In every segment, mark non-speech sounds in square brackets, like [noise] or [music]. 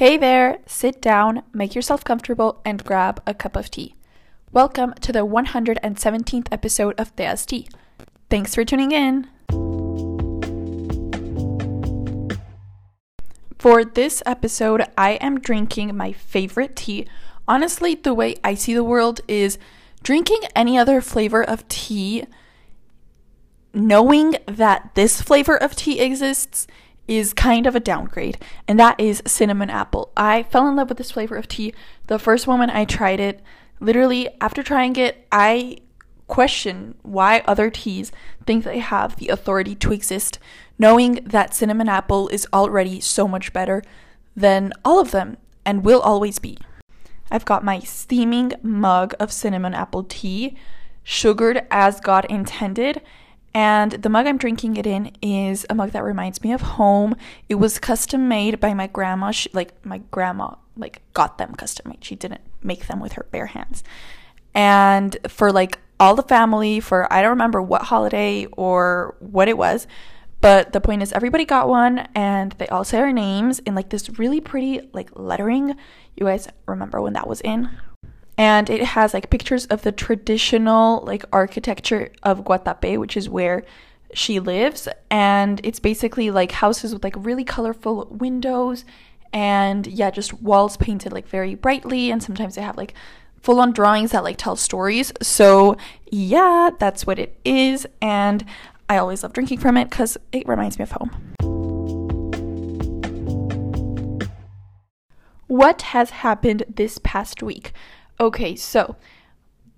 Hey there, sit down, make yourself comfortable, and grab a cup of tea. Welcome to the 117th episode of Thea's Tea. Thanks for tuning in. For this episode, I am drinking my favorite tea. Honestly, the way I see the world is drinking any other flavor of tea, knowing that this flavor of tea exists is kind of a downgrade, and that is cinnamon apple. I fell in love with this flavor of tea the first moment I tried it. Literally, after trying it, I question why other teas think they have the authority to exist, knowing that cinnamon apple is already so much better than all of them and will always be. I've got my steaming mug of cinnamon apple tea, sugared as God intended, and the mug I'm drinking it in is a mug that reminds me of home. It was custom made by my grandma. She, like my grandma like got them custom made. She didn't make them with her bare hands. And for like all the family for I don't remember what holiday or what it was, but the point is everybody got one and they all say our names in like this really pretty like lettering. You guys remember when that was in? And it has like pictures of the traditional like architecture of Guatapé, which is where she lives, and it's basically like houses with like really colorful windows and yeah, just walls painted like very brightly, and sometimes they have like full on drawings that like tell stories. So, yeah, that's what it is, and I always love drinking from it because it reminds me of home. What has happened this past week? Okay, so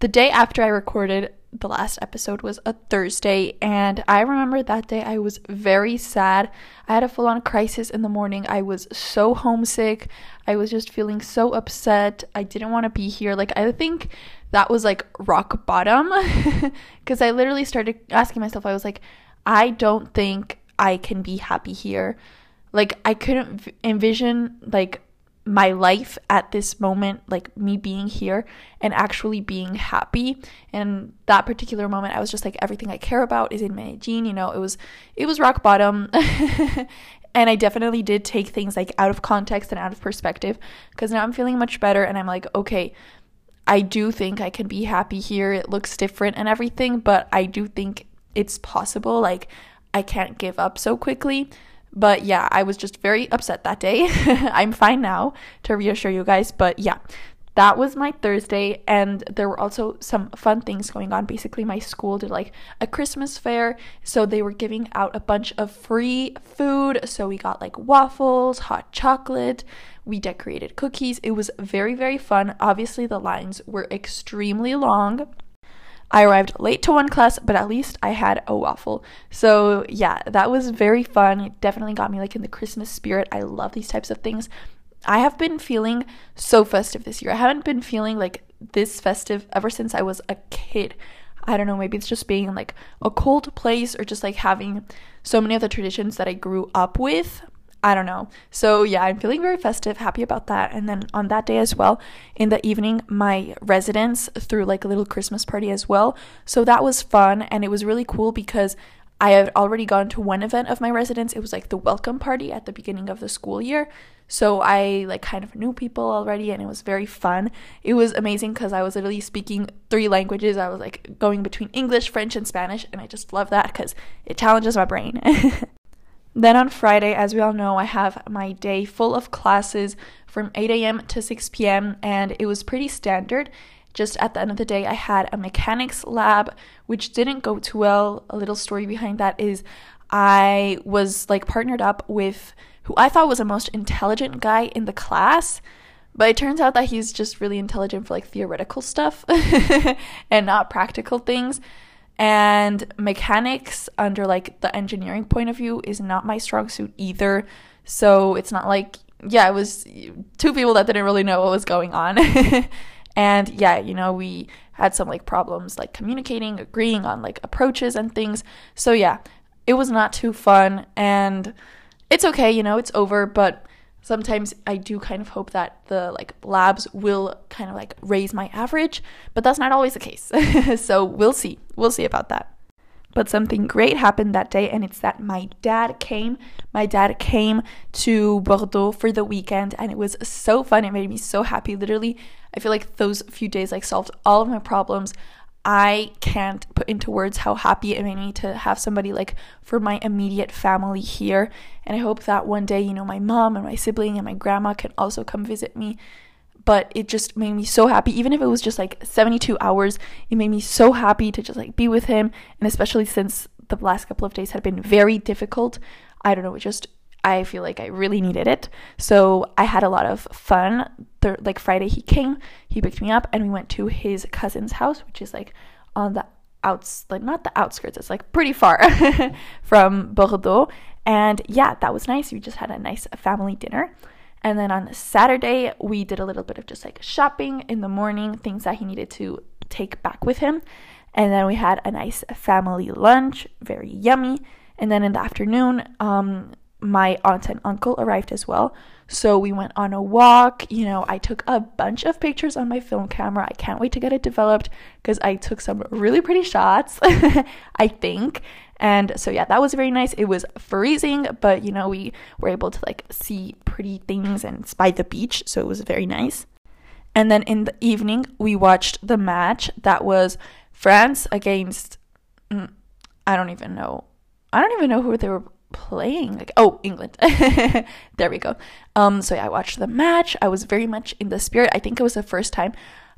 the day after I recorded the last episode was a Thursday, and I remember that day I was very sad. I had a full on crisis in the morning. I was so homesick. I was just feeling so upset. I didn't want to be here. Like, I think that was like rock bottom [laughs] because I literally started asking myself, I was like, I don't think I can be happy here. Like, I couldn't envision, like, my life at this moment, like me being here and actually being happy. And that particular moment, I was just like, everything I care about is in Medellin. You know, it was it was rock bottom. [laughs] and I definitely did take things like out of context and out of perspective because now I'm feeling much better and I'm like, okay, I do think I can be happy here. It looks different and everything, but I do think it's possible. Like I can't give up so quickly. But yeah, I was just very upset that day. [laughs] I'm fine now to reassure you guys. But yeah, that was my Thursday, and there were also some fun things going on. Basically, my school did like a Christmas fair, so they were giving out a bunch of free food. So we got like waffles, hot chocolate, we decorated cookies. It was very, very fun. Obviously, the lines were extremely long I arrived late to one class, but at least I had a waffle. So, yeah, that was very fun. It definitely got me like in the Christmas spirit. I love these types of things. I have been feeling so festive this year. I haven't been feeling like this festive ever since I was a kid. I don't know, maybe it's just being in like a cold place or just like having so many of the traditions that I grew up with. I don't know. So, yeah, I'm feeling very festive, happy about that. And then on that day as well, in the evening, my residents threw like a little Christmas party as well. So, that was fun. And it was really cool because I had already gone to one event of my residence. It was like the welcome party at the beginning of the school year. So, I like kind of knew people already and it was very fun. It was amazing because I was literally speaking three languages. I was like going between English, French, and Spanish. And I just love that because it challenges my brain. [laughs] Then on Friday, as we all know, I have my day full of classes from 8 a.m. to 6 p.m., and it was pretty standard. Just at the end of the day, I had a mechanics lab, which didn't go too well. A little story behind that is I was like partnered up with who I thought was the most intelligent guy in the class. But it turns out that he's just really intelligent for like theoretical stuff [laughs] and not practical things and mechanics under like the engineering point of view is not my strong suit either. So it's not like yeah it was two people that didn't really know what was going on. [laughs] And yeah you know we had some like problems like communicating agreeing on like approaches and things. So yeah it was not too fun. And it's okay you know it's over. But sometimes I do kind of hope that the like labs will kind of like raise my average, but that's not always the case. [laughs] so we'll see. We'll see about that. But something great happened that day, and it's that my dad came. My dad came to Bordeaux for the weekend, and it was so fun. It made me so happy. Literally, I feel like those few days like solved all of my problems. I can't put into words how happy it made me to have somebody like for my immediate family here. And I hope that one day, you know, my mom and my sibling and my grandma can also come visit me. But it just made me so happy, even if it was just like 72 hours, it made me so happy to just like be with him. And especially since the last couple of days had been very difficult, I don't know, it just I feel like I really needed it. So I had a lot of fun. The, like Friday, he came, he picked me up, and we went to his cousin's house, which is like on the outs, like not the outskirts, it's like pretty far [laughs] from Bordeaux. And yeah, that was nice. We just had a nice family dinner. And then on Saturday, we did a little bit of just like shopping in the morning, things that he needed to take back with him. And then we had a nice family lunch, very yummy. And then in the afternoon, um, my aunt and uncle arrived as well. So we went on a walk. You know, I took a bunch of pictures on my film camera. I can't wait to get it developed because I took some really pretty shots, [laughs] I think. And so, yeah, that was very nice. It was freezing, but you know, we were able to like see pretty things and it's by the beach. So it was very nice. And then in the evening, we watched the match that was France against, mm, I don't even know. I don't even know who they were playing like oh england. [laughs] There we go. Um so yeah i watched the match. I was very much in the spirit. I think it was the first time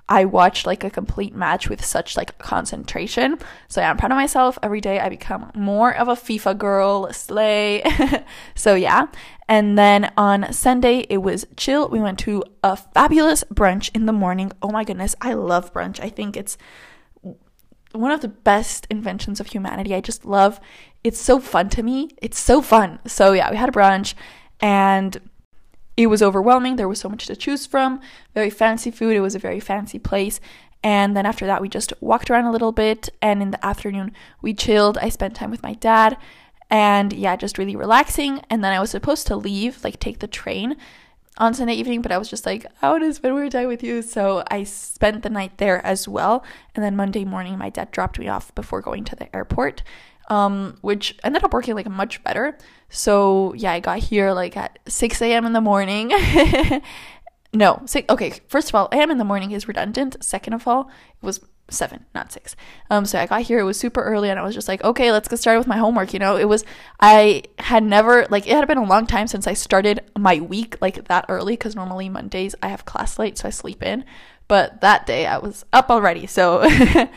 i watched like a complete match with such like concentration. So yeah i'm proud of myself. Every day i become more of a fifa girl slay. [laughs] So yeah. And then on sunday it was chill. We went to a fabulous brunch in the morning. Oh my goodness i love brunch. I think it's one of the best inventions of humanity. I just love it's so fun to me. It's so fun. So yeah, we had a brunch and it was overwhelming. There was so much to choose from. Very fancy food. It was a very fancy place. And then after that, we just walked around a little bit. And in the afternoon, we chilled. I spent time with my dad. And yeah, just really relaxing. And then I was supposed to leave, like take the train on Sunday evening, but I was just like, I want to spend more time with you. So I spent the night there as well. And then Monday morning, my dad dropped me off before going to the airport, um, which ended up working like much better. So yeah, I got here like at 6 a.m. in the morning. [laughs] no, six, okay, first of all, a.m. in the morning is redundant. Second of all, it was seven, not six. Um, so I got here, it was super early, and I was just like, okay, let's get started with my homework. You know, it was, I had never, like, it had been a long time since I started my week like that early, because normally Mondays I have class late, so I sleep in. But that day I was up already, so [laughs]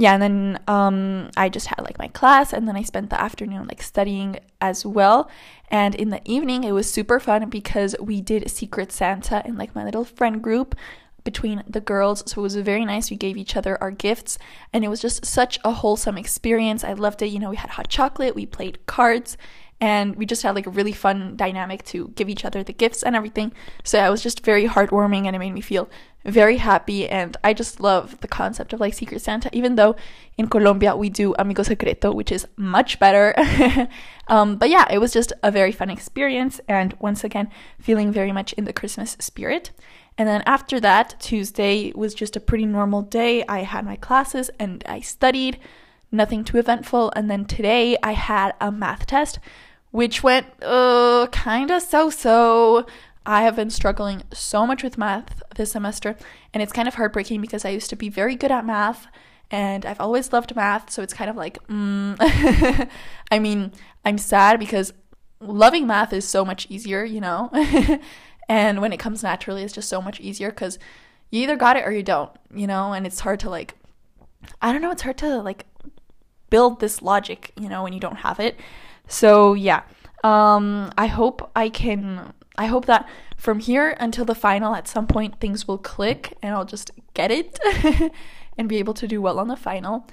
yeah, and then um, I just had like my class, and then I spent the afternoon like studying as well. And in the evening, it was super fun because we did Secret Santa in like my little friend group between the girls. So it was very nice. We gave each other our gifts and it was just such a wholesome experience. I loved it. You know, we had hot chocolate, we played cards, and we just had like a really fun dynamic to give each other the gifts and everything. So yeah, it was just very heartwarming and it made me feel very happy and I just love the concept of like Secret Santa even though in Colombia we do Amigo Secreto which is much better. [laughs] um, but yeah, it was just a very fun experience and once again feeling very much in the Christmas spirit. And then after that, Tuesday was just a pretty normal day. I had my classes and I studied, nothing too eventful. And then today I had a math test, which went uh, kind of so so. I have been struggling so much with math this semester, and it's kind of heartbreaking because I used to be very good at math and I've always loved math, so it's kind of like, mm. [laughs] I mean, I'm sad because loving math is so much easier, you know? [laughs] And when it comes naturally, it's just so much easier because you either got it or you don't, you know? And it's hard to like, I don't know, it's hard to like build this logic, you know, when you don't have it. So yeah, um, I hope I can, I hope that from here until the final, at some point, things will click and I'll just get it [laughs] and be able to do well on the final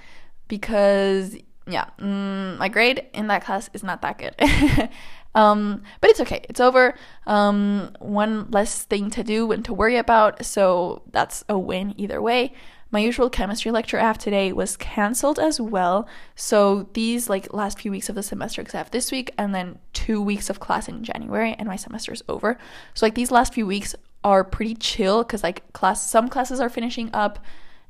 because yeah, mm, my grade in that class is not that good. [laughs] Um, but it's okay. It's over. Um, one less thing to do and to worry about. So that's a win either way. My usual chemistry lecture I have today was cancelled as well. So these like last few weeks of the semester, because I have this week and then two weeks of class in January, and my semester is over. So like these last few weeks are pretty chill because like class some classes are finishing up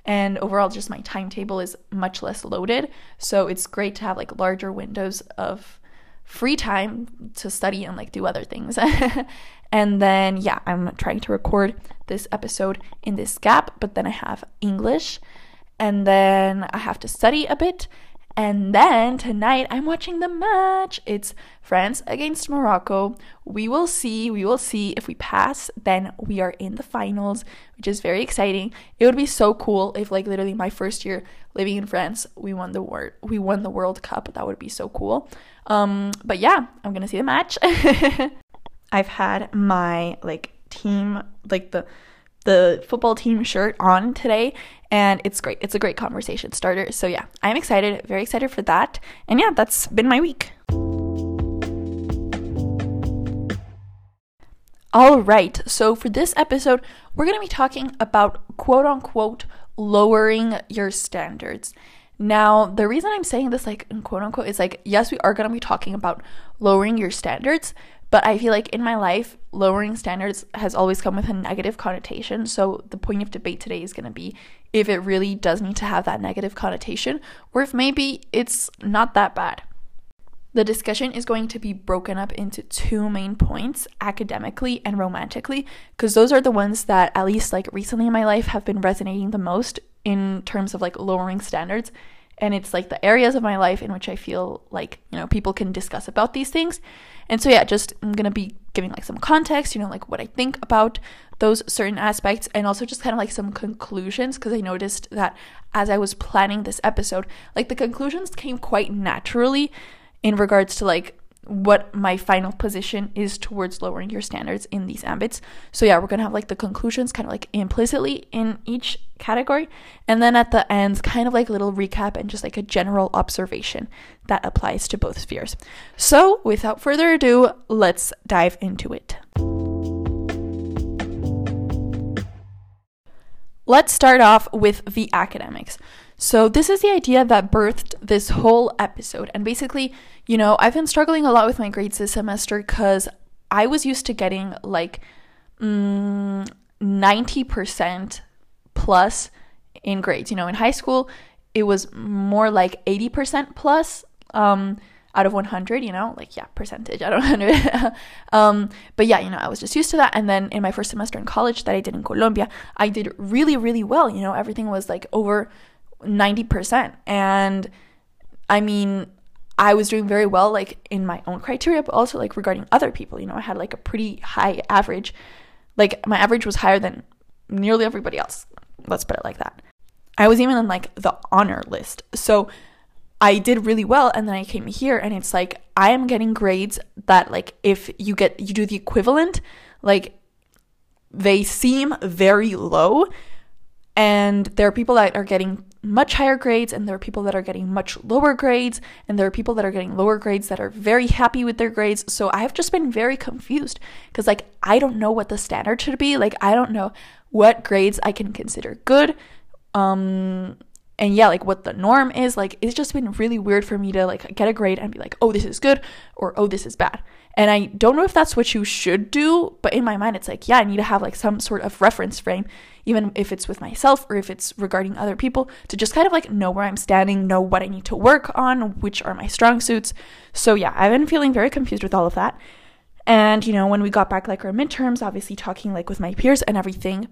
and overall just my timetable is much less loaded. So it's great to have like larger windows of free time to study and like do other things. [laughs] and then yeah, I'm trying to record this episode in this gap, but then I have English and then I have to study a bit and then tonight I'm watching the match. It's France against Morocco. We will see. We will see if we pass, then we are in the finals, which is very exciting. It would be so cool if like literally my first year living in France, we won the world we won the World Cup. That would be so cool. Um but yeah, I'm going to see the match. [laughs] I've had my like team like the the football team shirt on today and it's great. It's a great conversation starter. So yeah, I'm excited, very excited for that. And yeah, that's been my week. All right, so for this episode, we're going to be talking about quote unquote lowering your standards. Now, the reason I'm saying this, like, quote unquote, is like, yes, we are going to be talking about lowering your standards, but I feel like in my life, lowering standards has always come with a negative connotation. So the point of debate today is going to be if it really does need to have that negative connotation, or if maybe it's not that bad. The discussion is going to be broken up into two main points academically and romantically, because those are the ones that, at least like recently in my life, have been resonating the most in terms of like lowering standards and it's like the areas of my life in which I feel like, you know, people can discuss about these things. And so yeah, just I'm going to be giving like some context, you know, like what I think about those certain aspects and also just kind of like some conclusions because I noticed that as I was planning this episode, like the conclusions came quite naturally in regards to like what my final position is towards lowering your standards in these ambits. So yeah, we're gonna have like the conclusions kind of like implicitly in each category, and then at the ends, kind of like a little recap and just like a general observation that applies to both spheres. So without further ado, let's dive into it. Let's start off with the academics. So, this is the idea that birthed this whole episode. And basically, you know, I've been struggling a lot with my grades this semester because I was used to getting like mm, 90% plus in grades. You know, in high school, it was more like 80% plus um, out of 100, you know, like, yeah, percentage out of 100. [laughs] um, but yeah, you know, I was just used to that. And then in my first semester in college that I did in Colombia, I did really, really well. You know, everything was like over 90%. And I mean, I was doing very well, like in my own criteria, but also like regarding other people. You know, I had like a pretty high average. Like my average was higher than nearly everybody else. Let's put it like that. I was even in like the honor list. So I did really well and then I came here and it's like I am getting grades that like if you get you do the equivalent, like they seem very low and there are people that are getting much higher grades and there are people that are getting much lower grades and there are people that are getting lower grades that are very happy with their grades. So i've just been very confused because like i don't know what the standard should be. Like i don't know what grades i can consider good. Um and yeah like what the norm is like it's just been really weird for me to like get a grade and be like oh this is good or oh this is bad. And i don't know if that's what you should do but in my mind it's like yeah i need to have like some sort of reference frame even if it's with myself or if it's regarding other people to just kind of like know where i'm standing know what i need to work on which are my strong suits. So yeah i've been feeling very confused with all of that. And you know when we got back like our midterms obviously talking like with my peers and everything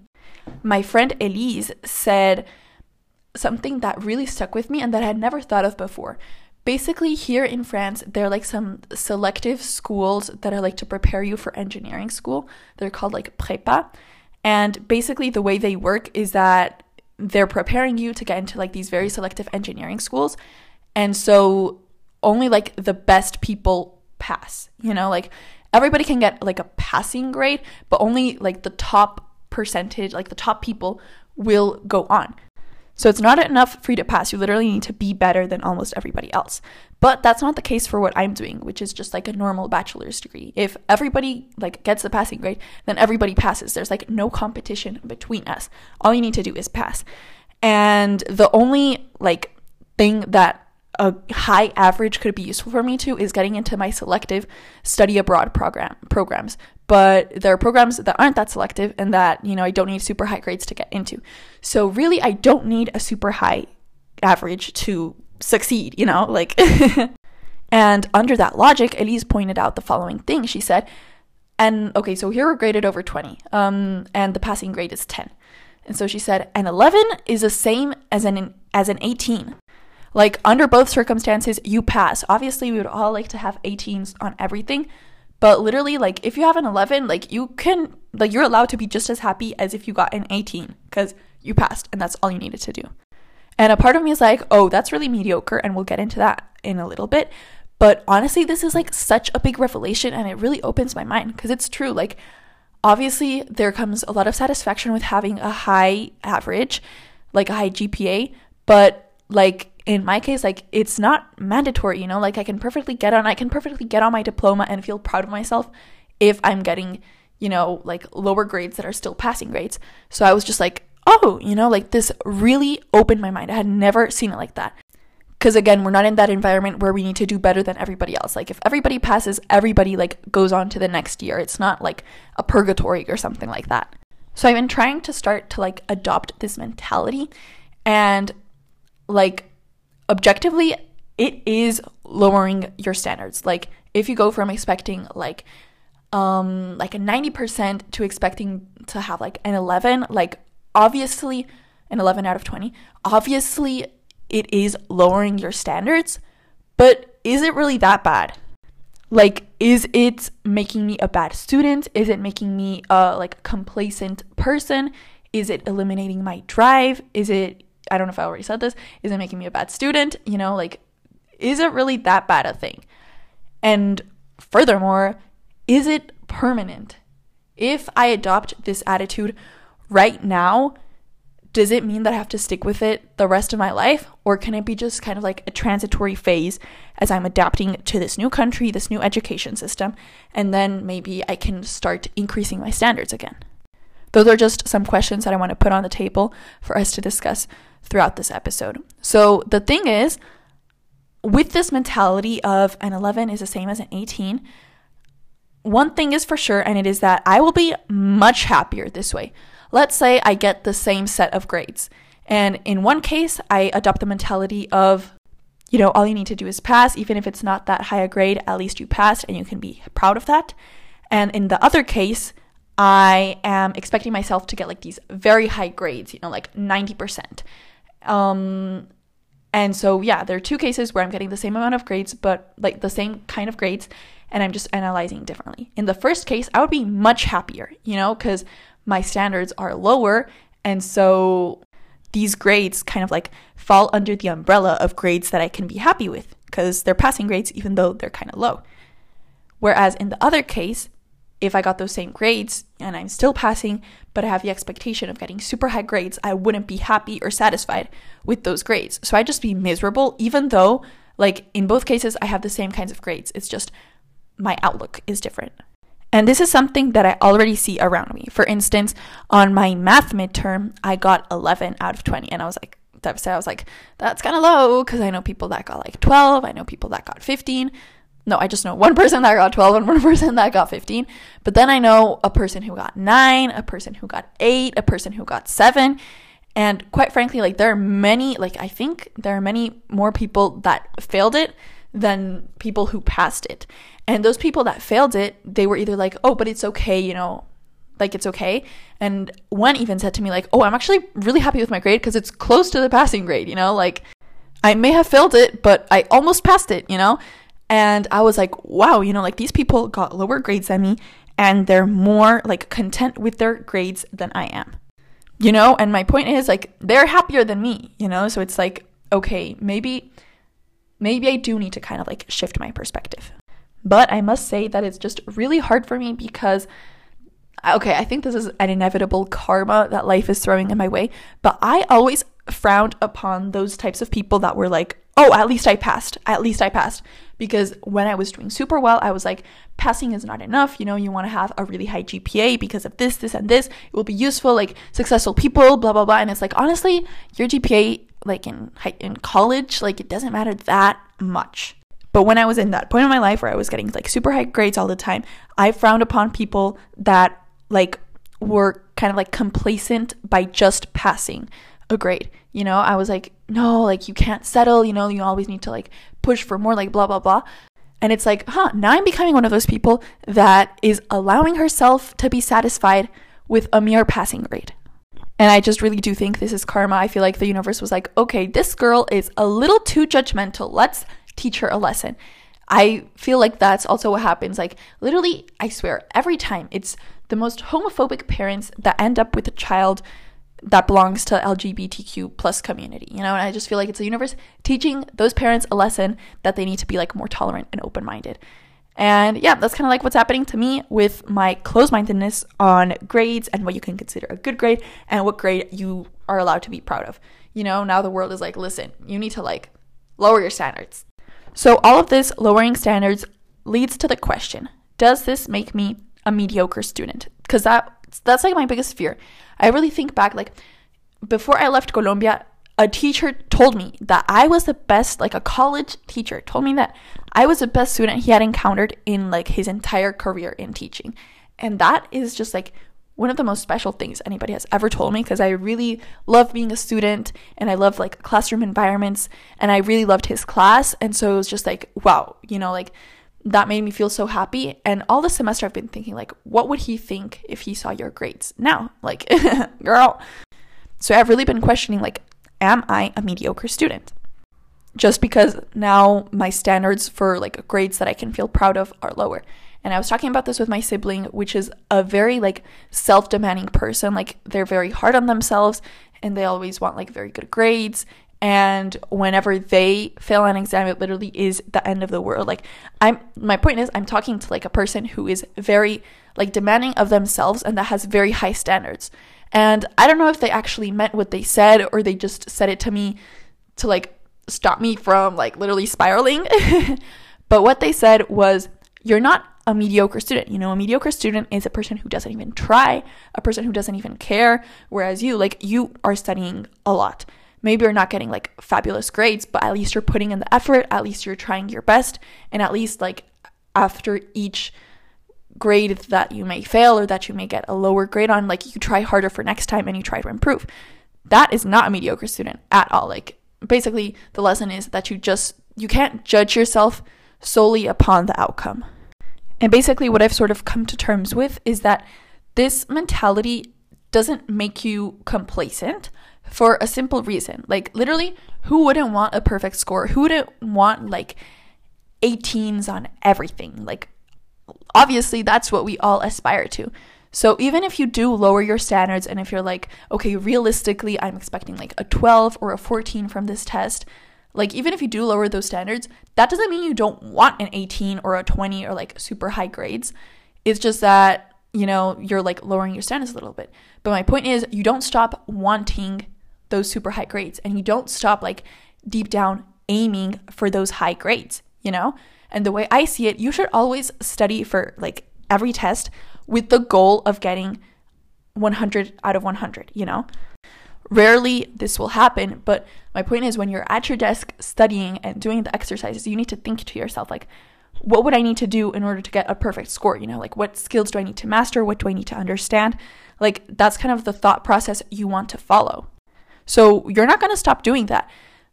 my friend elise said something that really stuck with me and that I had never thought of before. Basically, here in France, there are like some selective schools that are like to prepare you for engineering school. They're called like prépa. And basically, the way they work is that they're preparing you to get into like these very selective engineering schools. And so only like the best people pass, you know, like everybody can get like a passing grade, but only like the top percentage, like the top people will go on. So it's not enough for you to pass. You literally need to be better than almost everybody else. But that's not the case for what I'm doing, which is just like a normal bachelor's degree. If everybody like gets the passing grade, then everybody passes. There's like no competition between us. All you need to do is pass. And the only like thing that a high average could be useful for me to is getting into my selective study abroad program programs but there are programs that aren't that selective and that, you know, I don't need super high grades to get into. So really, I don't need a super high average to succeed, you know, like. [laughs] and under that logic, Elise pointed out the following thing. She said, and okay, so here we're graded over 20, um, and the passing grade is 10. And so she said, an 11 is the same as an as an 18. Like under both circumstances, you pass. Obviously, we would all like to have 18s on everything, but literally, like if you have an 11, like you can like you're allowed to be just as happy as if you got an 18 because you passed, and that's all you needed to do. And a part of me is like, oh, that's really mediocre, and we'll get into that in a little bit. But honestly, this is like such a big revelation, and it really opens my mind because it's true. Like, obviously, there comes a lot of satisfaction with having a high average, like a high GPA, but like in my case, like it's not mandatory, you know, like I can perfectly get on, I can perfectly get on my diploma and feel proud of myself if I'm getting, you know, like lower grades that are still passing grades. So I was just like, oh, you know, like this really opened my mind. I had never seen it like that. Because again, we're not in that environment where we need to do better than everybody else. Like if everybody passes, everybody like goes on to the next year. It's not like a purgatory or something like that. So I've been trying to start to like adopt this mentality and like objectively it is lowering your standards. Like if you go from expecting like um like a 90% to expecting to have like an 11, like obviously an 11 out of 20 obviously it is lowering your standards but is it really that bad? Like is it making me a bad student? Is it making me a like complacent person? Is it eliminating my drive? Is it i don't know if i already said this is it making me a bad student you know like is it really that bad a thing and furthermore is it permanent if i adopt this attitude right now, does it mean that I have to stick with it the rest of my life? Or can it be just kind of like a transitory phase as I'm adapting to this new country, this new education system, and then maybe I can start increasing my standards again? Those are just some questions that I want to put on the table for us to discuss throughout this episode. So the thing is, with this mentality of an 11 is the same as an 18, one thing is for sure, and it is that I will be much happier this way. Let's say I get the same set of grades. And in one case, I adopt the mentality of, you know, all you need to do is pass. Even if it's not that high a grade, at least you passed and you can be proud of that. And in the other case, I am expecting myself to get like these very high grades, you know, like 90%. Um, and so, yeah, there are two cases where I'm getting the same amount of grades, but like the same kind of grades, and I'm just analyzing differently. In the first case, I would be much happier, you know, because my standards are lower. And so these grades kind of like fall under the umbrella of grades that I can be happy with because they're passing grades even though they're kind of low. Whereas in the other case, if I got those same grades and I'm still passing, but I have the expectation of getting super high grades, I wouldn't be happy or satisfied with those grades. So I'd just be miserable, even though, like, in both cases, I have the same kinds of grades. It's just my outlook is different. And this is something that I already see around me. For instance, on my math midterm, I got 11 out of 20. And I was like. I was like, that's kind of low because I know people that got like 12. I know people that got 15. No, I just know one person that got 12 and one [laughs] person that got 15. But then I know a person who got 9, a person who got 8, a person who got 7. And quite frankly, like there are many, like I think there are many more people that failed it than people who passed it. And those people that failed it, they were either like, oh, but it's okay, you know, like it's okay. And one even said to me, like, oh, I'm actually really happy with my grade because it's close to the passing grade, you know, like I may have failed it, but I almost passed it, you know? And I was like, wow, you know, like these people got lower grades than me and they're more like content with their grades than I am. You know, and my point is like they're happier than me, you know? So it's like, okay, maybe maybe I do need to kind of like shift my perspective. But I must say that it's just really hard for me because, okay, I think this is an inevitable karma that life is throwing in my way, but I always frowned upon those types of people that were like, oh, at least I passed. At least I passed. Because when I was doing super well, I was like, passing is not enough. You know, you want to have a really high GPA because of this, this, and this. It will be useful, like successful people, blah, blah, blah. And it's like, honestly, your GPA, like in, in college, like it doesn't matter that much. But when I was in that point in my life where I was getting like super high grades all the time, I frowned upon people that like were kind of like complacent by just passing a grade. You know, I was like, no, like you can't settle, you know, you always need to like push for more, like blah, blah, blah. And it's like, huh, now I'm becoming one of those people that is allowing herself to be satisfied with a mere passing grade. And I just really do think this is karma. I feel like the universe was like, okay, this girl is a little too judgmental. Let's teach her a lesson. I feel like that's also what happens. Like, literally, I swear, every time it's the most homophobic parents that end up with a child that belongs to LGBTQ plus community, you know, and I just feel like it's the universe teaching those parents a lesson that they need to be like more tolerant and open minded. And yeah, that's kind of like what's happening to me with my closed mindedness on grades and what you can consider a good grade and what grade you are allowed to be proud of. You know, now the world is like, listen, you need to like lower your standards. So, all of this lowering standards leads to the question Does this make me a mediocre student? Because that, that's like my biggest fear. I really think back, like, before I left Colombia, a teacher told me that I was the best, like a college teacher told me that I was the best student he had encountered in like his entire career in teaching. And that is just like one of the most special things anybody has ever told me because I really love being a student and I love like classroom environments and I really loved his class. And so it was just like, wow, you know, like that made me feel so happy. And all the semester I've been thinking, like, what would he think if he saw your grades now? [laughs] Like, girl. So I've really been questioning, like, am I a mediocre student? Just because now my standards for like grades that I can feel proud of are lower. And I was talking about this with my sibling, which is a very like self-demanding person. Like they're very hard on themselves and they always want like very good grades and whenever they fail an exam it literally is the end of the world like i'm my point is i'm talking to like a person who is very like demanding of themselves and that has very high standards and I don't know if they actually meant what they said or they just said it to me to like stop me from like literally spiraling. [laughs] but what they said was, you're not a mediocre student. You know, a mediocre student is a person who doesn't even try, a person who doesn't even care. Whereas you, like, you are studying a lot. Maybe you're not getting like fabulous grades, but at least you're putting in the effort, at least you're trying your best, and at least like after each grade that you may fail or that you may get a lower grade on, like you try harder for next time and you try to improve. That is not a mediocre student at all. Like basically the lesson is that you just you can't judge yourself solely upon the outcome. And basically what I've sort of come to terms with is that this mentality doesn't make you complacent for a simple reason. Like literally, who wouldn't want a perfect score? Who wouldn't want like 18s on everything? Like obviously that's what we all aspire to. So even if you do lower your standards and if you're like, okay, realistically, I'm expecting like a 12 or a 14 from this test, like even if you do lower those standards, that doesn't mean you don't want an 18 or a 20 or like super high grades. It's just that, you know, you're like lowering your standards a little bit. But my point is, you don't stop wanting those super high grades and you don't stop like deep down aiming for those high grades, you know? And the way I see it, you should always study for like every test with the goal of getting 100 out of 100, you know? Rarely this will happen, but my point is when you're at your desk studying and doing the exercises, you need to think to yourself, like, what would I need to do in order to get a perfect score? You know, like, what skills do I need to master? What do I need to understand? Like, that's kind of the thought process you want to follow. So, you're not going to stop doing that.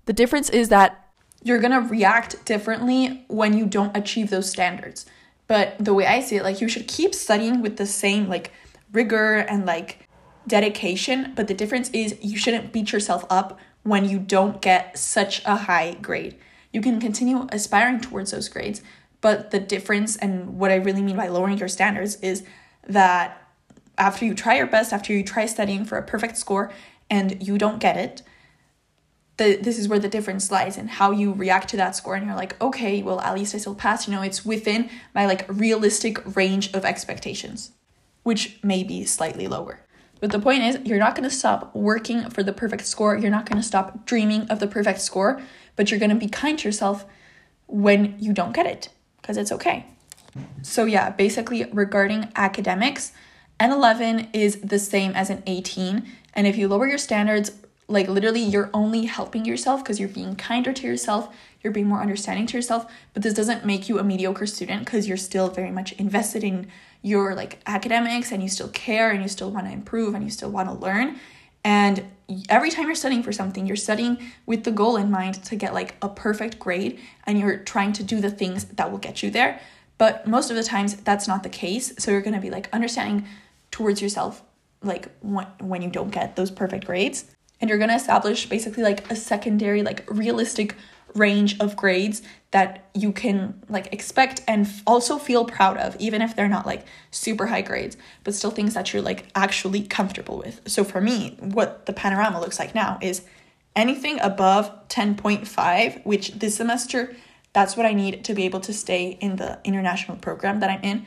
The difference is that you're gonna react differently when you don't achieve those standards. But the way I see it, like you should keep studying with the same like rigor and like dedication, but the difference is you shouldn't beat yourself up when you don't get such a high grade. You can continue aspiring towards those grades, but the difference and what I really mean by lowering your standards is that after you try your best, after you try studying for a perfect score and you don't get it, the, this is where the difference lies in how you react to that score. And you're like okay well at least i still passed. You know it's within my like realistic range of expectations which may be slightly lower. But the point is you're not going to stop working for the perfect score. You're not going to stop dreaming of the perfect score but you're going to be kind to yourself when you don't get it because it's okay. So yeah basically regarding academics an 11 is the same as an 18 and if you lower your standards like literally you're only helping yourself because you're being kinder to yourself you're being more understanding to yourself. But this doesn't make you a mediocre student because you're still very much invested in your like academics and you still care and you still want to improve and you still want to learn. And every time you're studying for something you're studying with the goal in mind to get like a perfect grade and you're trying to do the things that will get you there. But most of the times that's not the case. So you're going to be like understanding towards yourself like when, when you don't get those perfect grades. And you're going to establish basically like a secondary like realistic range of grades that you can like expect and f- also feel proud of even if they're not like super high grades but still things that you're like actually comfortable with. So for me what the panorama looks like now is anything above 10.5 which this semester that's what i need to be able to stay in the international program that i'm in.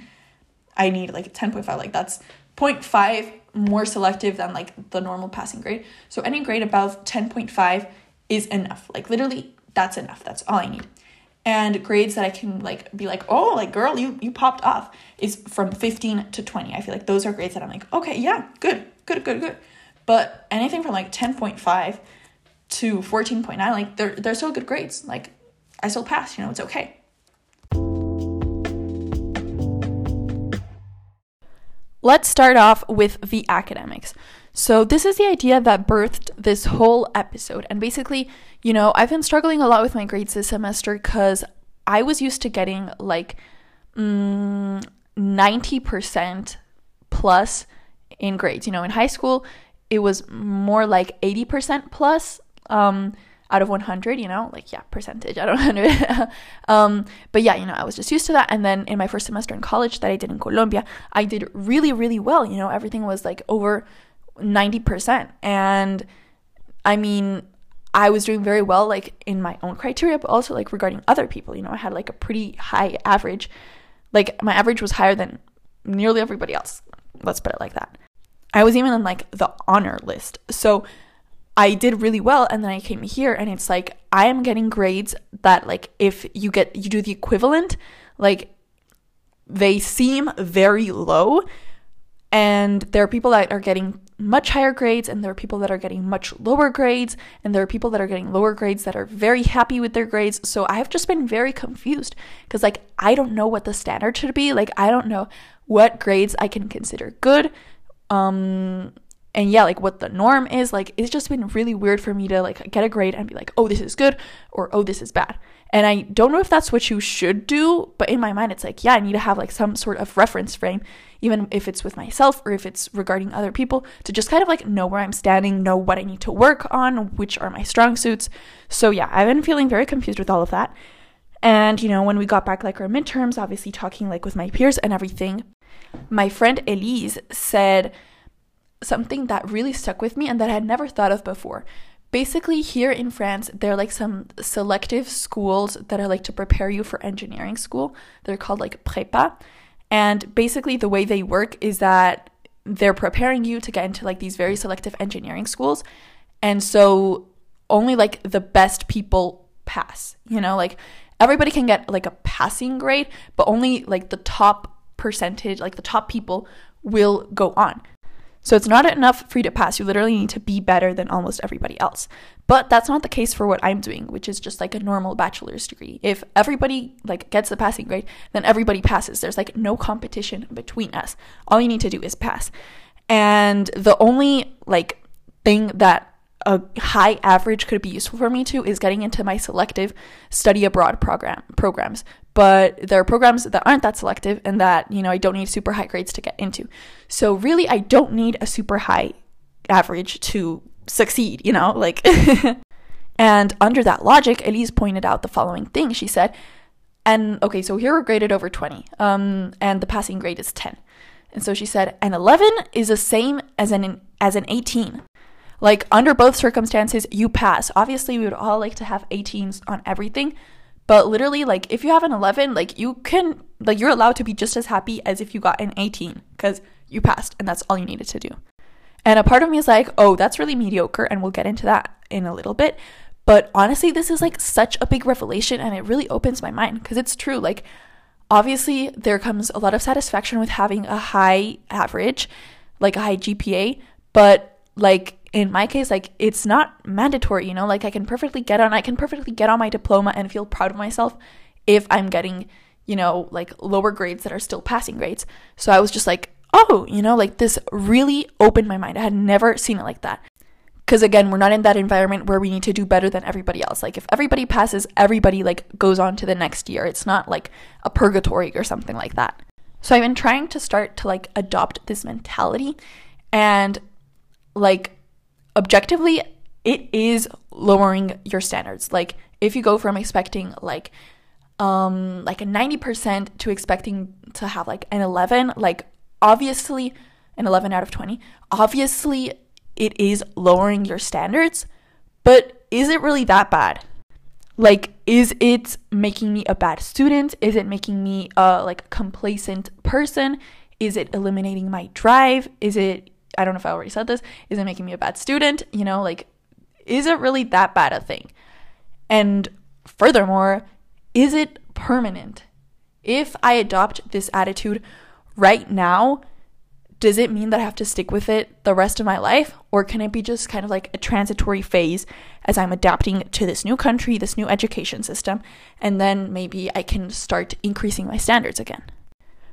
I need like 10.5 like that's 0.5 more selective than like the normal passing grade. So any grade above 10.5 is enough. Like literally that's enough. That's all I need. And grades that I can like be like, "Oh, like girl, you you popped off." is from 15 to 20. I feel like those are grades that I'm like, "Okay, yeah, good. Good, good, good." But anything from like 10.5 to 14.9, like they're they're still good grades. Like I still pass, you know, it's okay. Let's start off with the academics. So, this is the idea that birthed this whole episode. And basically, you know, I've been struggling a lot with my grades this semester because I was used to getting like mm, 90% plus in grades. You know, in high school, it was more like 80% plus. Um, out of 100, you know, like yeah, percentage out of 100. [laughs] um, but yeah, you know, I was just used to that. And then in my first semester in college that I did in Colombia, I did really, really well. You know, everything was like over 90%. And I mean, I was doing very well, like in my own criteria, but also like regarding other people. You know, I had like a pretty high average. Like my average was higher than nearly everybody else. Let's put it like that. I was even in like the honor list. So I did really well and then I came here and it's like I am getting grades that like if you get you do the equivalent like they seem very low and there are people that are getting much higher grades and there are people that are getting much lower grades and there are people that are getting lower grades that are very happy with their grades. So i've just been very confused because like i don't know what the standard should be. Like i don't know what grades i can consider good. Um and yeah, like what the norm is, like it's just been really weird for me to like get a grade and be like, oh, this is good or oh, this is bad. And I don't know if that's what you should do, but in my mind, it's like, yeah, I need to have like some sort of reference frame, even if it's with myself or if it's regarding other people, to just kind of like know where I'm standing, know what I need to work on, which are my strong suits. So yeah, I've been feeling very confused with all of that. And you know, when we got back like our midterms, obviously talking like with my peers and everything, my friend Elise said, something that really stuck with me and that I had never thought of before. Basically, here in France, there are like some selective schools that are like to prepare you for engineering school. They're called like prépa. And basically, the way they work is that they're preparing you to get into like these very selective engineering schools. And so only like the best people pass, you know, like everybody can get like a passing grade, but only like the top percentage, like the top people will go on. So it's not enough for you to pass. You literally need to be better than almost everybody else. But that's not the case for what I'm doing, which is just like a normal bachelor's degree. If everybody like gets the passing grade, then everybody passes. There's like no competition between us. All you need to do is pass. And the only like thing that a high average could be useful for me too is getting into my selective study abroad program programs. But there are programs that aren't that selective and that you know I don't need super high grades to get into. So really I don't need a super high average to succeed you know like [laughs] and under that logic Elise pointed out the following thing. She said and okay so here we're graded over 20 um and the passing grade is 10 and so she said an 11 is the same as an as an 18 like, under both circumstances, you pass. Obviously, we would all like to have 18s on everything, but literally, like, if you have an 11, like, you can, like, you're allowed to be just as happy as if you got an 18 because you passed and that's all you needed to do. And a part of me is like, oh, that's really mediocre, and we'll get into that in a little bit. But honestly, this is like such a big revelation, and it really opens my mind because it's true. Like, obviously, there comes a lot of satisfaction with having a high average, like a high GPA, but like in my case, like it's not mandatory, you know, like I can perfectly get on, I can perfectly get on my diploma and feel proud of myself if I'm getting, you know, like lower grades that are still passing grades. So I was just like, oh, you know, like this really opened my mind. I had never seen it like that. Because again, we're not in that environment where we need to do better than everybody else. Like if everybody passes, everybody like goes on to the next year. It's not like a purgatory or something like that. So I've been trying to start to like adopt this mentality and like objectively it is lowering your standards. Like if you go from expecting like um like a 90% to expecting to have like an 11, like obviously an 11 out of 20, obviously it is lowering your standards, but is it really that bad? Like is it making me a bad student? Is it making me a like complacent person? Is it eliminating my drive? Is it I don't know if I already said this, is it making me a bad student? You know, like, is it really that bad a thing? And furthermore, is it permanent? If I adopt this attitude right now, does it mean that I have to stick with it the rest of my life? Or can it be just kind of like a transitory phase as I'm adapting to this new country, this new education system, and then maybe I can start increasing my standards again?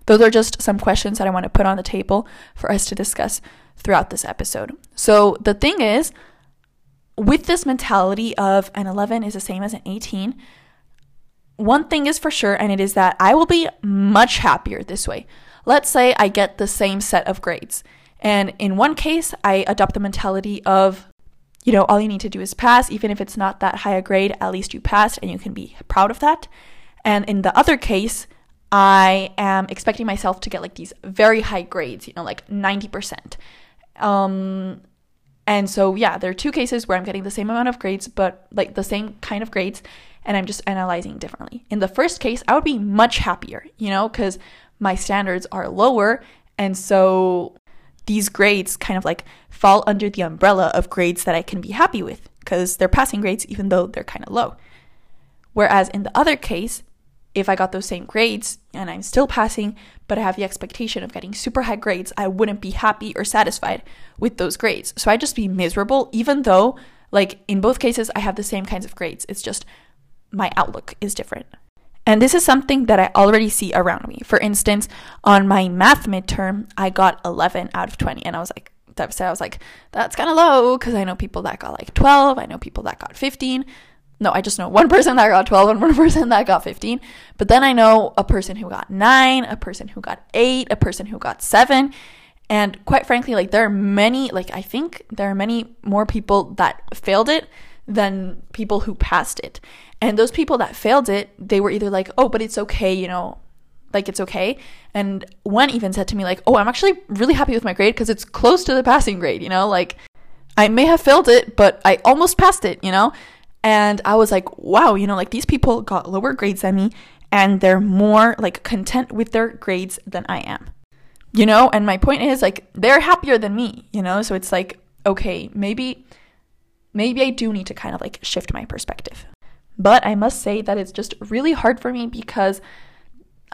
Those are just some questions that I want to put on the table for us to discuss throughout this episode. So the thing is, with this mentality of an 11 is the same as an 18, one thing is for sure, and it is that I will be much happier this way. Let's say I get the same set of grades. And in one case, I adopt the mentality of, you know, all you need to do is pass. Even if it's not that high a grade, at least you passed and you can be proud of that. And in the other case, I am expecting myself to get like these very high grades, you know, like 90%. Um, and so, yeah, there are two cases where I'm getting the same amount of grades, but like the same kind of grades, and I'm just analyzing differently. In the first case, I would be much happier, you know, because my standards are lower. And so these grades kind of like fall under the umbrella of grades that I can be happy with because they're passing grades, even though they're kind of low. Whereas in the other case, if I got those same grades and I'm still passing, but I have the expectation of getting super high grades, I wouldn't be happy or satisfied with those grades. So I'd just be miserable, even though, like, in both cases, I have the same kinds of grades. It's just my outlook is different. And this is something that I already see around me. For instance, on my math midterm, I got 11 out of 20, and I was like, that said I was like, that's kind of low because I know people that got like 12, I know people that got 15 no, I just know one person that got 12 and one [laughs] person that got 15. But then I know a person who got 9, a person who got 8, a person who got 7. And quite frankly, like there are many, like I think there are many more people that failed it than people who passed it. And those people that failed it, they were either like, oh, but it's okay, you know, like it's okay. And one even said to me, like, oh, I'm actually really happy with my grade because it's close to the passing grade, you know, like I may have failed it, but I almost passed it, you know? And I was like, wow, you know, like these people got lower grades than me and they're more like content with their grades than I am. You know, and my point is like they're happier than me, you know? So it's like, okay, maybe maybe I do need to kind of like shift my perspective. But I must say that it's just really hard for me because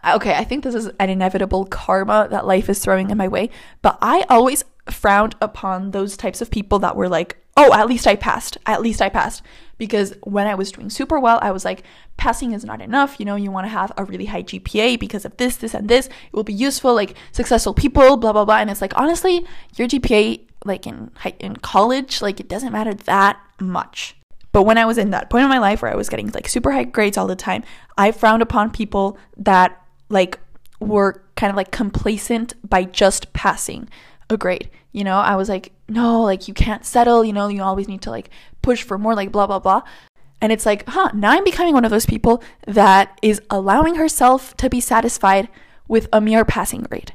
okay, I think this is an inevitable karma that life is throwing in my way, but I always frowned upon those types of people that were like, "Oh, at least I passed. At least I passed." because when I was doing super well, I was like, passing is not enough. You know, you want to have a really high GPA because of this, this, and this. It will be useful, like successful people, blah, blah, blah. And it's like, honestly, your GPA, like in, in college, like it doesn't matter that much. But when I was in that point in my life where I was getting like super high grades all the time, I frowned upon people that like were kind of like complacent by just passing a grade. You know, I was like, no, like you can't settle, you know, you always need to like push for more, like blah, blah, blah. And it's like, huh, now I'm becoming one of those people that is allowing herself to be satisfied with a mere passing grade.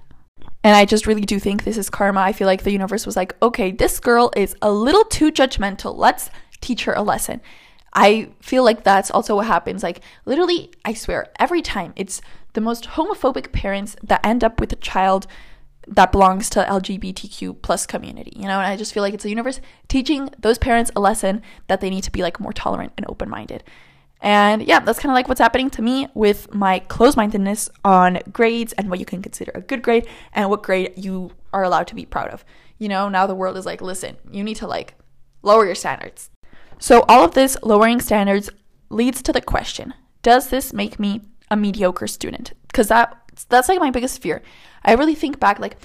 And I just really do think this is karma. I feel like the universe was like, okay, this girl is a little too judgmental. Let's teach her a lesson. I feel like that's also what happens. Like, literally, I swear, every time it's the most homophobic parents that end up with a child that belongs to LGBTQ plus community, you know, and I just feel like it's a universe teaching those parents a lesson that they need to be like more tolerant and open minded. And yeah, that's kind of like what's happening to me with my closed mindedness on grades and what you can consider a good grade and what grade you are allowed to be proud of. You know, now the world is like, listen, you need to like lower your standards. So, all of this lowering standards leads to the question Does this make me a mediocre student? Because that, that's like my biggest fear. I really think back, like,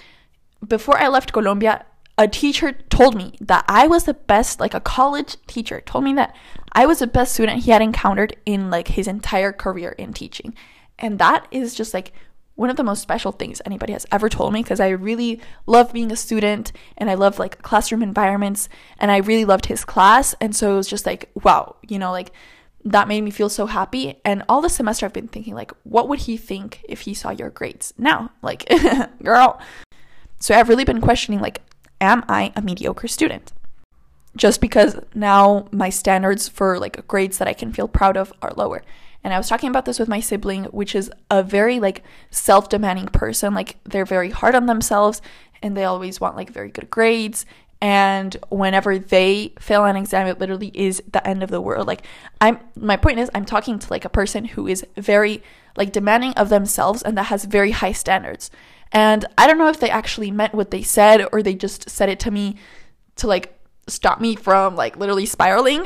before I left Colombia, a teacher told me that I was the best, like a college teacher told me that I was the best student he had encountered in like his entire career in teaching. And that is just like one of the most special things anybody has ever told me because I really love being a student and I love like classroom environments and I really loved his class. And so it was just like, wow, you know, like that made me feel so happy. And all the semester I've been thinking, like, what would he think if he saw your grades now? Like, [laughs] girl. So I've really been questioning, like, am I a mediocre student? Just because now my standards for like grades that I can feel proud of are lower. And I was talking about this with my sibling, which is a very like self-demanding person. Like they're very hard on themselves and they always want like very good grades. And whenever they fail an exam, it literally is the end of the world. Like I'm my point is I'm talking to like a person who is very like demanding of themselves and that has very high standards. And I don't know if they actually meant what they said or they just said it to me to like stop me from like literally spiraling.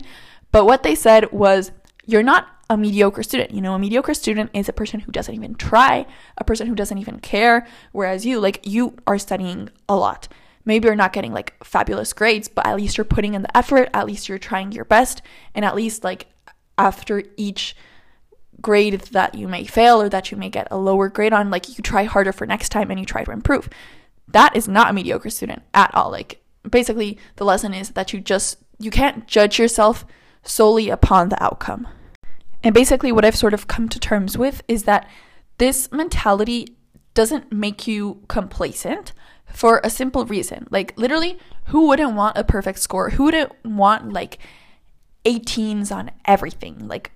[laughs] but what they said was, you're not a mediocre student. You know, a mediocre student is a person who doesn't even try, a person who doesn't even care. Whereas you, like, you are studying a lot. Maybe you're not getting like fabulous grades, but at least you're putting in the effort, at least you're trying your best, and at least like after each grade that you may fail or that you may get a lower grade on, like you try harder for next time and you try to improve. That is not a mediocre student at all. Like basically the lesson is that you just you can't judge yourself solely upon the outcome. And basically what I've sort of come to terms with is that this mentality doesn't make you complacent for a simple reason. Like literally, who wouldn't want a perfect score? Who wouldn't want like 18s on everything? Like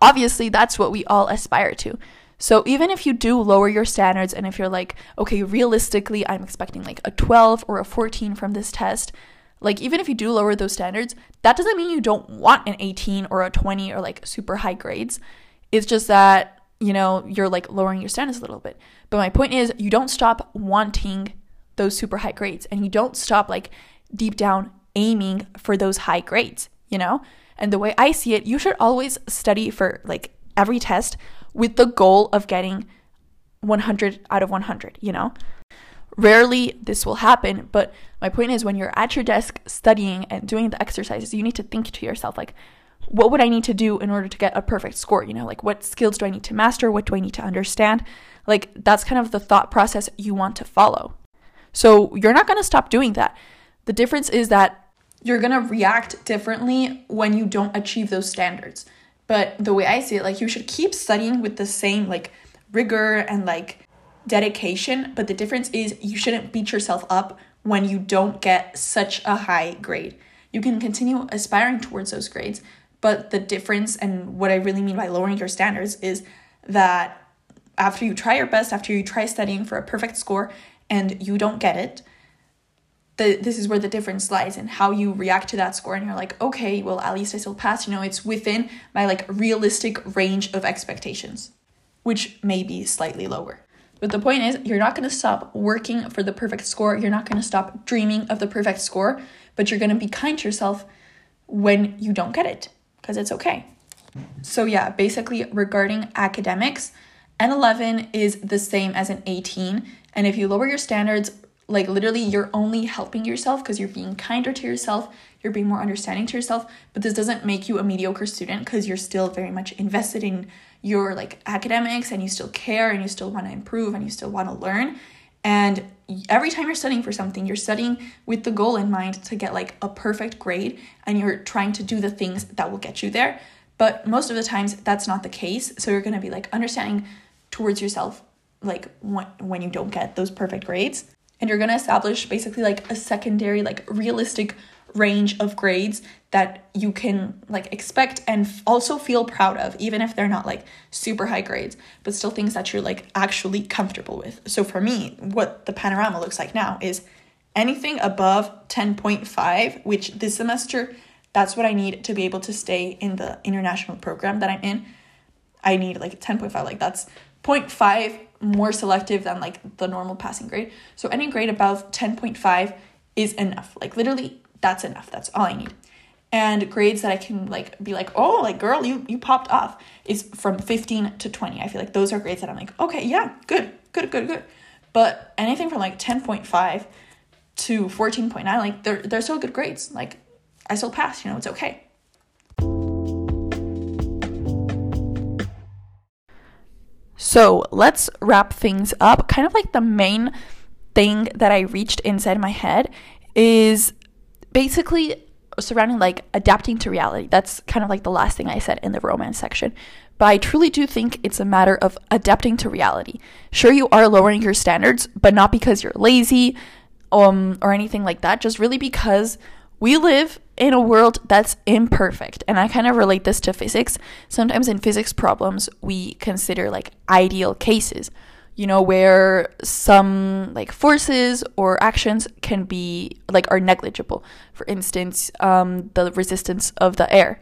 obviously that's what we all aspire to. So even if you do lower your standards and if you're like, okay, realistically, I'm expecting like a 12 or a 14 from this test, like even if you do lower those standards, that doesn't mean you don't want an 18 or a 20 or like super high grades. It's just that, you know, you're like lowering your standards a little bit. But my point is, you don't stop wanting those super high grades and you don't stop like deep down aiming for those high grades, you know? And the way I see it, you should always study for like every test with the goal of getting 100 out of 100, you know? Rarely this will happen, but my point is when you're at your desk studying and doing the exercises, you need to think to yourself, like, what would I need to do in order to get a perfect score? You know, like what skills do I need to master? What do I need to understand? Like, that's kind of the thought process you want to follow. So, you're not going to stop doing that. The difference is that you're gonna react differently when you don't achieve those standards. But the way I see it, like you should keep studying with the same like rigor and like dedication. But the difference is you shouldn't beat yourself up when you don't get such a high grade. You can continue aspiring towards those grades, but the difference and what I really mean by lowering your standards is that after you try your best, after you try studying for a perfect score and you don't get it, the, this is where the difference lies in how you react to that score and you're like okay well at least i still passed. You know it's within my like realistic range of expectations which may be slightly lower. But the point is you're not going to stop working for the perfect score. You're not going to stop dreaming of the perfect score but you're going to be kind to yourself when you don't get it because it's okay. So yeah basically regarding academics an 11 is the same as an 18 and if you lower your standards like literally you're only helping yourself because you're being kinder to yourself you're being more understanding to yourself but this doesn't make you a mediocre student because you're still very much invested in your like academics and you still care and you still want to improve and you still want to learn. And every time you're studying for something you're studying with the goal in mind to get like a perfect grade and you're trying to do the things that will get you there. But most of the times that's not the case. So you're going to be like understanding towards yourself like when, when you don't get those perfect grades. And you're going to establish basically like a secondary like realistic range of grades that you can like expect and f- also feel proud of even if they're not like super high grades but still things that you're like actually comfortable with. So for me what the panorama looks like now is anything above 10.5 which this semester that's what i need to be able to stay in the international program that i'm in. I need like 10.5 like that's 0.5 more selective than like the normal passing grade. So any grade above 10.5 is enough. Like literally That's enough. That's all I need. And grades that I can like be like, oh, like girl, you you popped off is from 15 to 20. I feel like those are grades that I'm like, okay, yeah, good, good, good, good. But anything from like 10.5 to 14.9, like they're they're still good grades. Like I still pass, you know, it's okay. So let's wrap things up. Kind of like the main thing that I reached inside my head is basically surrounding like adapting to reality. That's kind of like the last thing I said in the romance section. But I truly do think it's a matter of adapting to reality. Sure, you are lowering your standards, but not because you're lazy um, or anything like that, just really because we live in a world that's imperfect. And I kind of relate this to physics. Sometimes in physics problems, we consider like ideal cases, you know, where some like forces or actions can be like are negligible. For instance, um, the resistance of the air,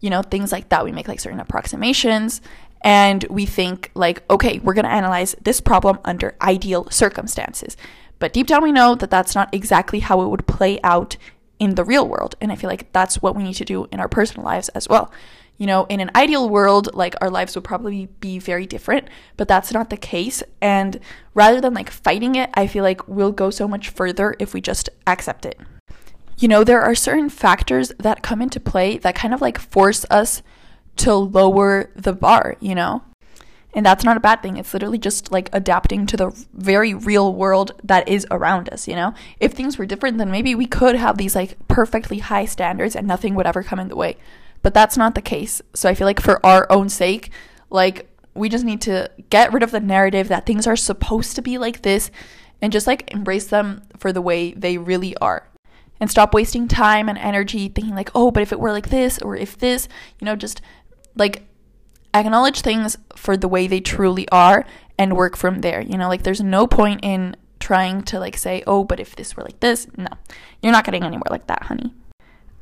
you know, things like that. We make like certain approximations and we think like, okay, we're going to analyze this problem under ideal circumstances. But deep down, we know that that's not exactly how it would play out in the real world. And I feel like that's what we need to do in our personal lives as well. You know, in an ideal world, like our lives would probably be very different, but that's not the case. And rather than like fighting it, I feel like we'll go so much further if we just accept it. You know, there are certain factors that come into play that kind of like force us to lower the bar, you know? And that's not a bad thing. It's literally just like adapting to the very real world that is around us, you know? If things were different, then maybe we could have these like perfectly high standards and nothing would ever come in the way. But that's not the case. So I feel like for our own sake, like we just need to get rid of the narrative that things are supposed to be like this and just like embrace them for the way they really are. And stop wasting time and energy thinking like, "Oh, but if it were like this or if this, you know, just like acknowledge things for the way they truly are and work from there. You know, like there's no point in trying to like say, "Oh, but if this were like this." No. You're not getting anywhere like that, honey.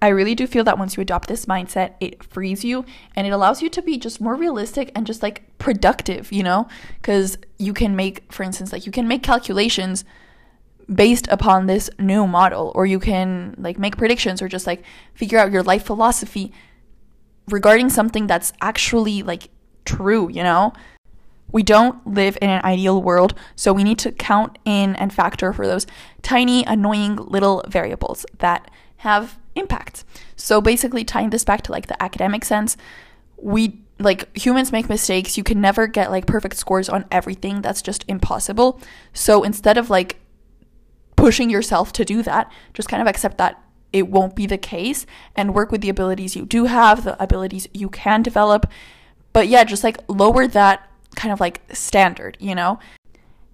I really do feel that once you adopt this mindset, it frees you and it allows you to be just more realistic and just like productive, you know? Cuz you can make for instance, like you can make calculations based upon this new model or you can like make predictions or just like figure out your life philosophy regarding something that's actually like true, you know? We don't live in an ideal world, so we need to count in and factor for those tiny, annoying little variables that have impacts. So basically, tying this back to like the academic sense, we like humans make mistakes. You can never get like perfect scores on everything. That's just impossible. So instead of like pushing yourself to do that, just kind of accept that it won't be the case and work with the abilities you do have, the abilities you can develop. But yeah, just like lower that kind of like standard, you know?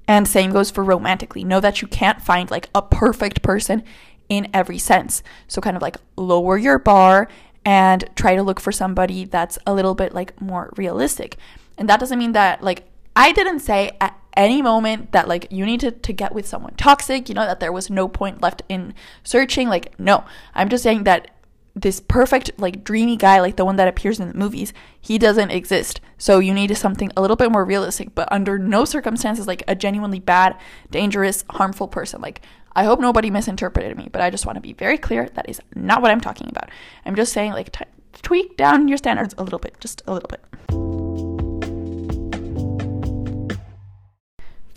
And same goes for romantically. Know that you can't find like a perfect person in every sense. So kind of like lower your bar and try to look for somebody that's a little bit like more realistic. And that doesn't mean that like I didn't say at any moment that like you need to, to get with someone toxic, you know, that there was no point left in searching. Like, no. I'm just saying that this perfect, like dreamy guy, like the one that appears in the movies, he doesn't exist. So you need something a little bit more realistic, but under no circumstances like a genuinely bad, dangerous, harmful person. Like, I hope nobody misinterpreted me, but I just want to be very clear that is not what I'm talking about. I'm just saying, like, t- tweak down your standards a little bit, just a little bit.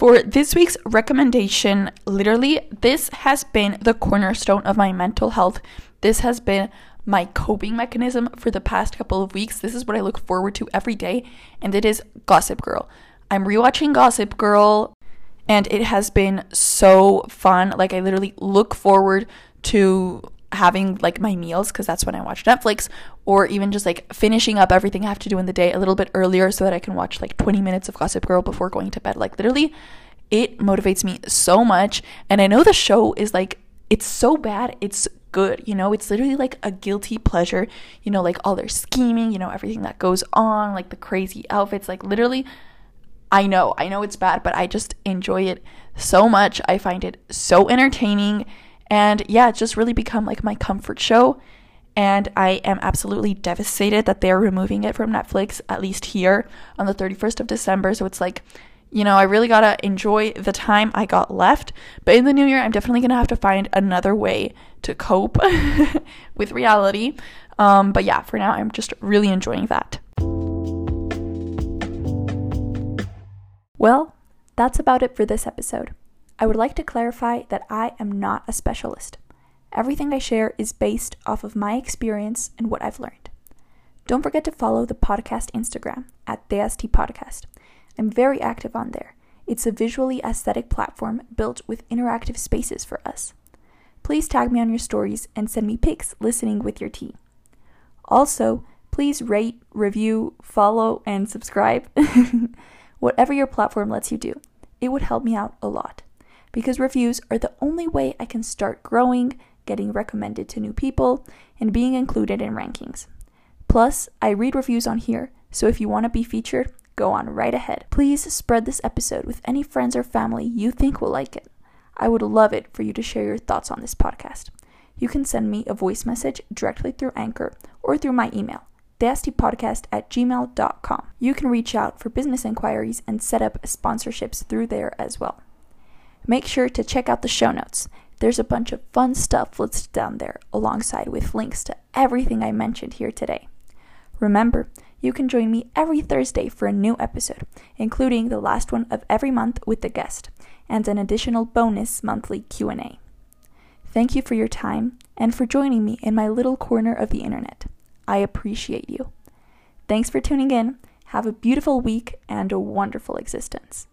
For this week's recommendation, literally, this has been the cornerstone of my mental health. This has been my coping mechanism for the past couple of weeks. This is what I look forward to every day, and it is Gossip Girl. I'm rewatching Gossip Girl, and it has been so fun. Like, I literally look forward to having like my meals because that's when I watch Netflix, or even just like finishing up everything I have to do in the day a little bit earlier so that I can watch like 20 minutes of Gossip Girl before going to bed. Like, literally, it motivates me so much. And I know the show is like, it's so bad, it's good, you know? It's literally like a guilty pleasure, you know, like all their scheming, you know, everything that goes on, like the crazy outfits, like literally. I know, I know it's bad, but I just enjoy it so much. I find it so entertaining and yeah, it's just really become like my comfort show. And I am absolutely devastated that they're removing it from Netflix, at least here on the 31st of December. So it's like, you know, I really gotta enjoy the time I got left. But in the new year, I'm definitely gonna have to find another way to cope [laughs] with reality. Um, but yeah, for now, I'm just really enjoying that. Well, that's about it for this episode. I would like to clarify that I am not a specialist. Everything I share is based off of my experience and what I've learned. Don't forget to follow the podcast Instagram at DST Podcast. I'm very active on there. It's a visually aesthetic platform built with interactive spaces for us. Please tag me on your stories and send me pics listening with your tea. Also, please rate, review, follow, and subscribe. [laughs] Whatever your platform lets you do, it would help me out a lot. Because reviews are the only way I can start growing, getting recommended to new people, and being included in rankings. Plus, I read reviews on here, so if you want to be featured, go on right ahead. Please spread this episode with any friends or family you think will like it. I would love it for you to share your thoughts on this podcast. You can send me a voice message directly through Anchor or through my email, theastipodcast at gmail.com. You can reach out for business inquiries and set up sponsorships through there as well. Make sure to check out the show notes. There's a bunch of fun stuff listed down there, alongside with links to everything I mentioned here today. Remember, you can join me every Thursday for a new episode, including the last one of every month with the guest, and an additional bonus monthly Q&A. Thank you for your time and for joining me in my little corner of the internet. I appreciate you. Thanks for tuning in. Have a beautiful week and a wonderful existence.